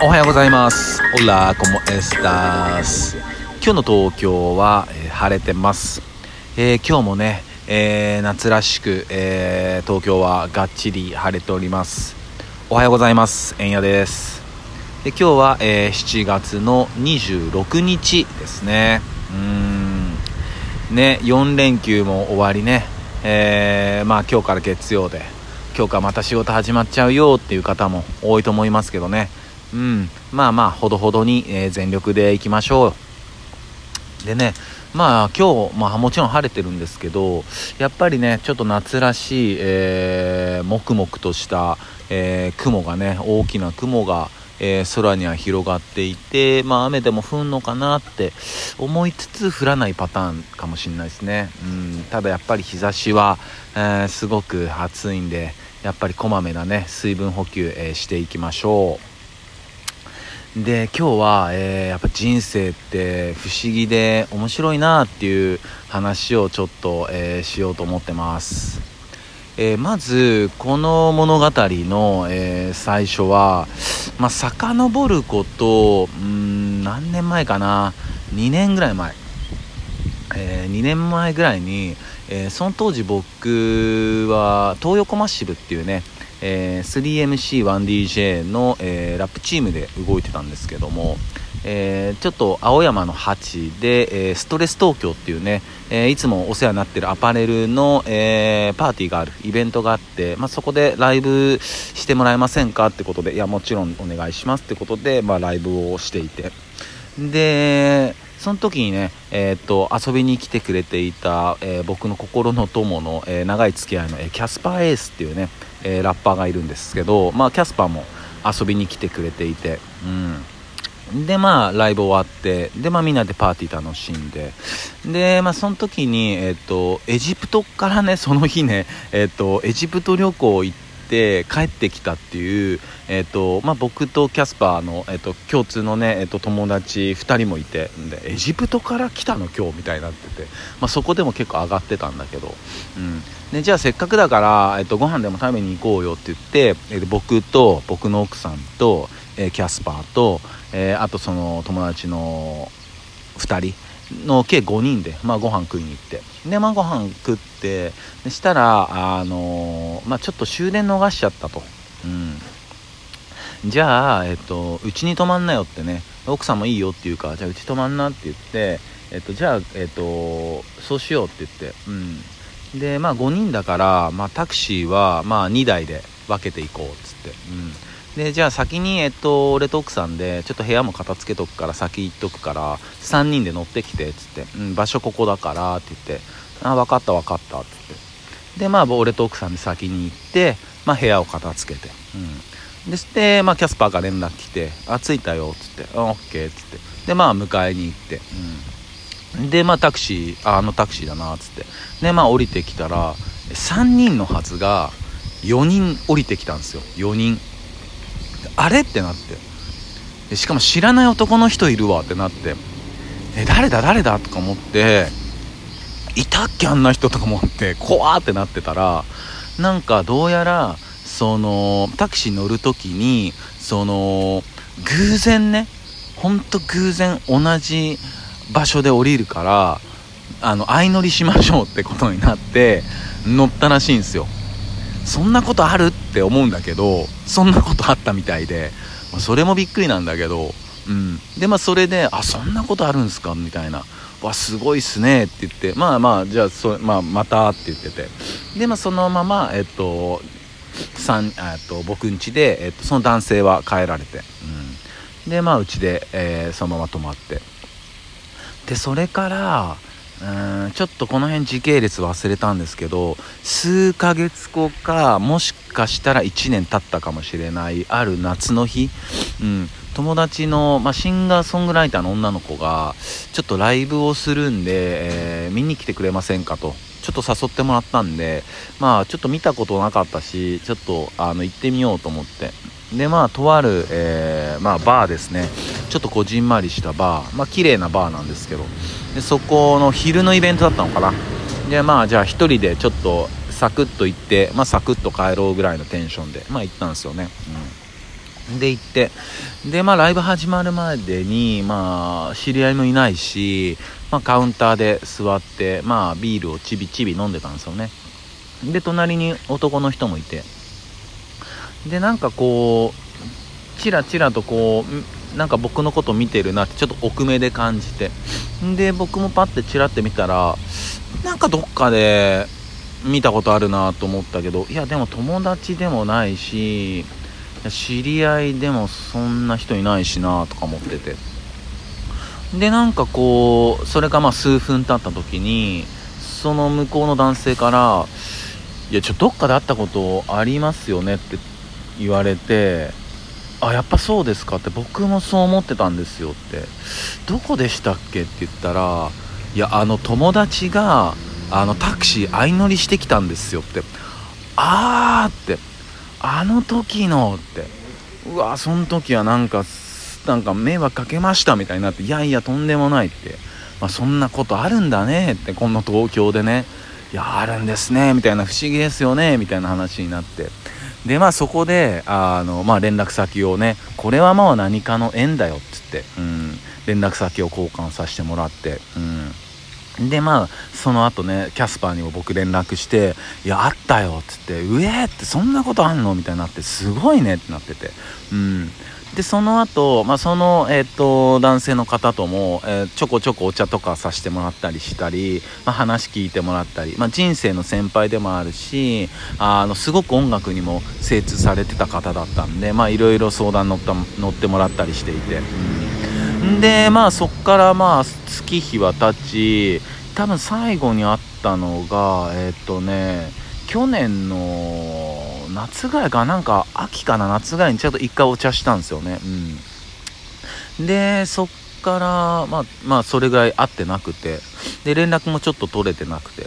おはようございます。オラコモエスタス今日の東京は、えー、晴れてます、えー、今日もね、えー、夏らしく、え東京はがっちり晴れております。おはようございます。えんやです。で今日は、え7月の26日ですね。うん。ね4連休も終わりね。えまあ今日から月曜で。今日からまた仕事始まっちゃうよっていう方も多いと思いますけどねうん、まあまあ、ほどほどに、えー、全力でいきましょう。でね、まあ今日、まあもちろん晴れてるんですけど、やっぱりね、ちょっと夏らしい、えー、もくもくとした、えー、雲がね、大きな雲が、えー、空には広がっていて、まあ雨でも降んのかなって思いつつ降らないパターンかもしれないですね。うん、ただやっぱり日差しは、えー、すごく暑いんで、やっぱりこまめなね、水分補給、えー、していきましょう。で今日は、えー、やっぱ人生って不思議で面白いなっていう話をちょっと、えー、しようと思ってます、えー、まずこの物語の、え最初はまあ遡ることうん何年前かな？2年ぐらい前、え2年前ぐらいに、えその当時僕は東横マッシブっていうねえー、3MC1DJ の、えー、ラップチームで動いてたんですけども、えー、ちょっと青山の8で、えー、ストレス東京っていうね、えー、いつもお世話になってるアパレルの、えパーティーがあるイベントがあって、まあ、そこでライブしてもらえませんかってことでいやもちろんお願いしますってことで、まあ、ライブをしていて。でその時にね、えー、っと遊びに来てくれていた、え僕の心の友の、え長い付き合いの、えキャスパーエースっていうねえ、ラッパーがいるんですけど、まあ、キャスパーも遊びに来てくれていて、うん、でまあライブ終わってで、まあ、みんなでパーティー楽しんでで、まあ、その時に、えーと、エジプトからねその日ね、えーと、エジプト旅行行って帰ってきたっていう、えーとまあ、僕とキャスパーの、えー、と共通のね、えー、と友達2人もいてでエジプトから来たの？今日みたいになってて、まあ、そこでも結構上がってたんだけど、うん、でじゃあせっかくだから、えっと、ご飯でも食べに行こうよって言って、え僕と僕の奥さんと、えキャスパーと、えー、あとその友達の2人の計5人で、まあ、ご飯食いに行って。で、まあ、ご飯食ってでしたら、あのー、まあ、ちょっと終電逃しちゃったと。うん。じゃあ、えっと、うちに泊まんなよってね、奥さんもいいよって言うか、じゃあうち泊まんなって言って、えっと、じゃあ、えっと、そうしようって言って、うん。でまあ5人だから、まあ、タクシーはまあ2台で分けていこうっつって、うん、でじゃあ先に、えっと、俺と奥さんでちょっと部屋も片付けとくから先行っとくから3人で乗ってきてっつって、うん、場所ここだからって言って。あ分かった分かったっつって。でまあ俺と奥さんで先に行って、まあ、部屋を片付けて、うん、でして、まあ、キャスパーが連絡来て「あ着いたよ」っつって「オッケー」っつって。でまあ迎えに行って、うん。でまあタクシーあのタクシーだなっつって。でまあ降りてきたら3人のはずが4人降りてきたんですよ。4人。あれ？ってなって。でしかも知らない男の人いるわ。ってなって。え誰だ？誰だ？とか思って。いたっけ？あんな人とか思って。怖ってなってたらなんかどうやらそのタクシー乗る時にその偶然ね。ほんと偶然同じ場所で降りるからあの相乗りしましょうってことになって乗ったらしいんですよ。そんなことあるって思うんだけどそんなことあったみたいで、まあ、それもびっくりなんだけど、うん、でまあそれであそんなことあるんすかみたいな。わすごいっすねって言ってまあまあじゃあそ、まあ、またって言ってて。でまあそのままえっと3えっと僕ん家で、えっと、その男性は帰られて、うん、でまあうちで、えー、そのまま泊まって。でそれからちょっとこの辺時系列忘れたんですけど数ヶ月後かもしかしたら1年経ったかもしれないある夏の日、うん、友達の、まあ、シンガーソングライターの女の子がちょっとライブをするんで、えー、見に来てくれませんかと。ちょっと誘ってもらったんでまあちょっと見たことなかったしちょっとあの行ってみようと思って。でまあとある、えー、まあ、バーですね。ちょっとこじんまりしたバー。まあ綺麗なバーなんですけど。でそこの昼のイベントだったのかな。でまあじゃあ1人でちょっとサクッと行ってまあサクッと帰ろうぐらいのテンションでまあ行ったんですよね、うん。で行ってでまあライブ始まるまでにまあ知り合いもいないし、まあ、カウンターで座ってまあビールをちびちび飲んでたんですよね。で隣に男の人もいて。でなんかこうチラチラとこうなんか僕のこと見てるなってちょっと奥目で感じて。で僕もパッてチラって見たらなんかどっかで見たことあるなと思ったけどいやでも友達でもないし知り合いでもそんな人いないしなとか思ってて。でなんかこうそれがまあ数分経った時にその向こうの男性から「いやちょどっかで会ったことありますよね」って言われて「あやっぱそうですか」って僕もそう思ってたんですよって「どこでしたっけ?」って言ったら「いやあの友達があのタクシー相乗りしてきたんですよ」って「あー」って「あの時の」って。うわその時はなんかなんか迷惑かけましたみたいになっていやいやとんでもないって、まあ、そんなことあるんだねってこんな東京でね。いやあるんですねみたいな不思議ですよねみたいな話になって。でまあそこであの、まあ、連絡先をねこれはまあ何かの縁だよっつって、うん、連絡先を交換させてもらって、うん、でまあその後ねキャスパーにも僕連絡して「いやあったよ」っつって「うえー!」ってそんなことあんの？みたいになってすごいねってなってて。うん。でその後、まあその、えーと、男性の方とも、えー、ちょこちょこお茶とかさせてもらったりしたり、まあ、話聞いてもらったり、まあ、人生の先輩でもあるしあのすごく音楽にも精通されてた方だったんでいろいろ相談乗った乗ってもらったりしていて、うん、でまあそっからまあ月日は経ち多分最後に会ったのがえっ、ー、とね去年の夏ぐらいかなんか秋かな夏ぐらいにちょっと一回お茶したんですよね。うん。でそっからまあまあそれぐらい会ってなくて。で連絡もちょっと取れてなくて。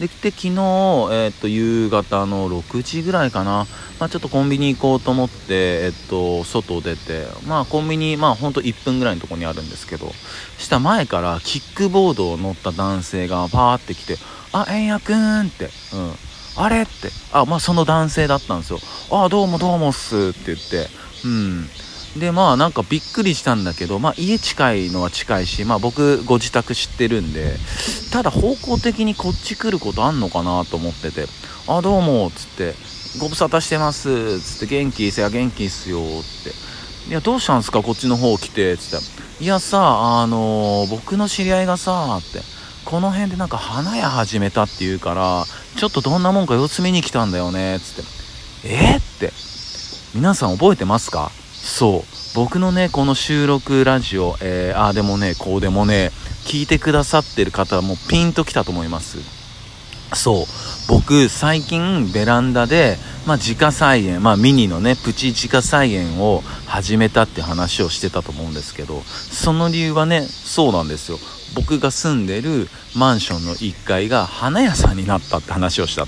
できて昨日、えー、っと夕方の6時ぐらいかな、まあ、ちょっとコンビニ行こうと思って、えっと外出て。まあコンビニまあほんと1分ぐらいのとこにあるんですけど。した前からキックボードを乗った男性がパーって来て「あえんやくん」って、うん、あれ？って、あ、まあその男性だったんですよ。あ、どうもどうもっすって言って、うん。で、まあなんかびっくりしたんだけど、まあ家近いのは近いし、まあ僕ご自宅知ってるんで、ただ方向的にこっち来ることあんのかなと思ってて、あ、どうもっつって、ご無沙汰してますつって元気せや元気っすよって。いやどうしたんすかこっちの方来てつって。いやさあのー、僕の知り合いがさって。この辺でなんか花屋始めたっていうからちょっとどんなもんか様子見に来たんだよねつって。えー、って。皆さん覚えてますか？そう。僕のねこの収録ラジオ、えー、ああでもねこうでもね聞いてくださってる方はもうピンときたと思います。そう。僕最近ベランダで、まあ、自家菜園、まあ、ミニのねプチ自家菜園を始めたって話をしてたと思うんですけどその理由はねそうなんですよ。僕が住んでるマンションの1階が花屋さんになったって話をした。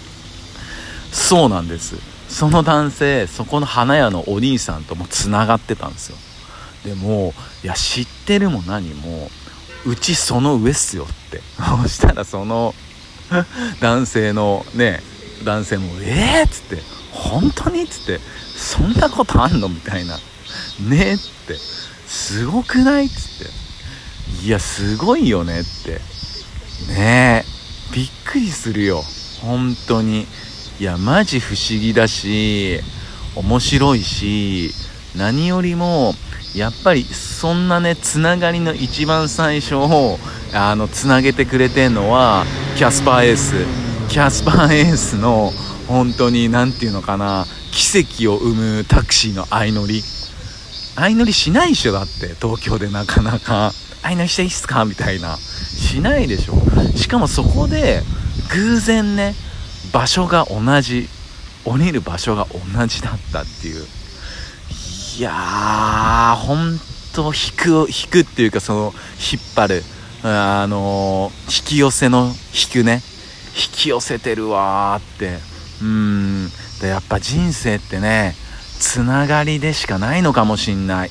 そうなんです。その男性そこの花屋のお兄さんともつながってたんですよでもいや知ってるも何もうちその上っすよってそしたらその 男性のね男性も「えっ?」っつって「本当に?」っつって「そんなことあんの?」みたいな「ねえ」って「すごくない?」っつっていやすごいよねってねえびっくりするよ本当にいやマジ不思議だし面白いし何よりもやっぱりそんなねつながりの一番最初をあのつなげてくれてんのはキャスパーエース。キャスパーエースの本当に何て言うのかな奇跡を生むタクシーの相乗り。相乗りしないでしょだって東京でなかなか。相乗りしていいっすか？みたいな。しないでしょ。しかもそこで偶然ね場所が同じ降りる場所が同じだったっていう。いやーほんと引く引くっていうかその引っ張る。あのー、引き寄せの引くね。引き寄せてるわーって。うん。でやっぱ人生ってねつながりでしかないのかもしんない。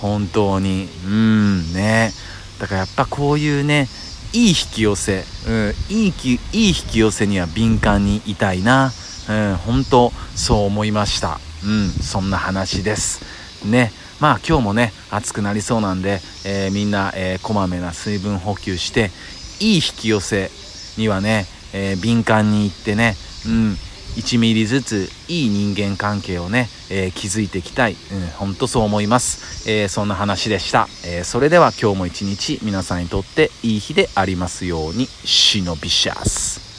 本当に。うん。ね。だからやっぱこういうねいい引き寄せ、うん、いいきいい引き寄せには敏感にいたいな、うん、本当そう思いました。うんそんな話です。ね。まあ今日もね暑くなりそうなんで、えー、みんな、えー、こまめな水分補給していい引き寄せにはね、えー、敏感にいってね。うん1ミリずついい人間関係をね、えー、築いていきたい、うん、ほんとそう思います、えー、そんな話でした、えー、それでは今日も一日皆さんにとっていい日でありますように。シノビシャス。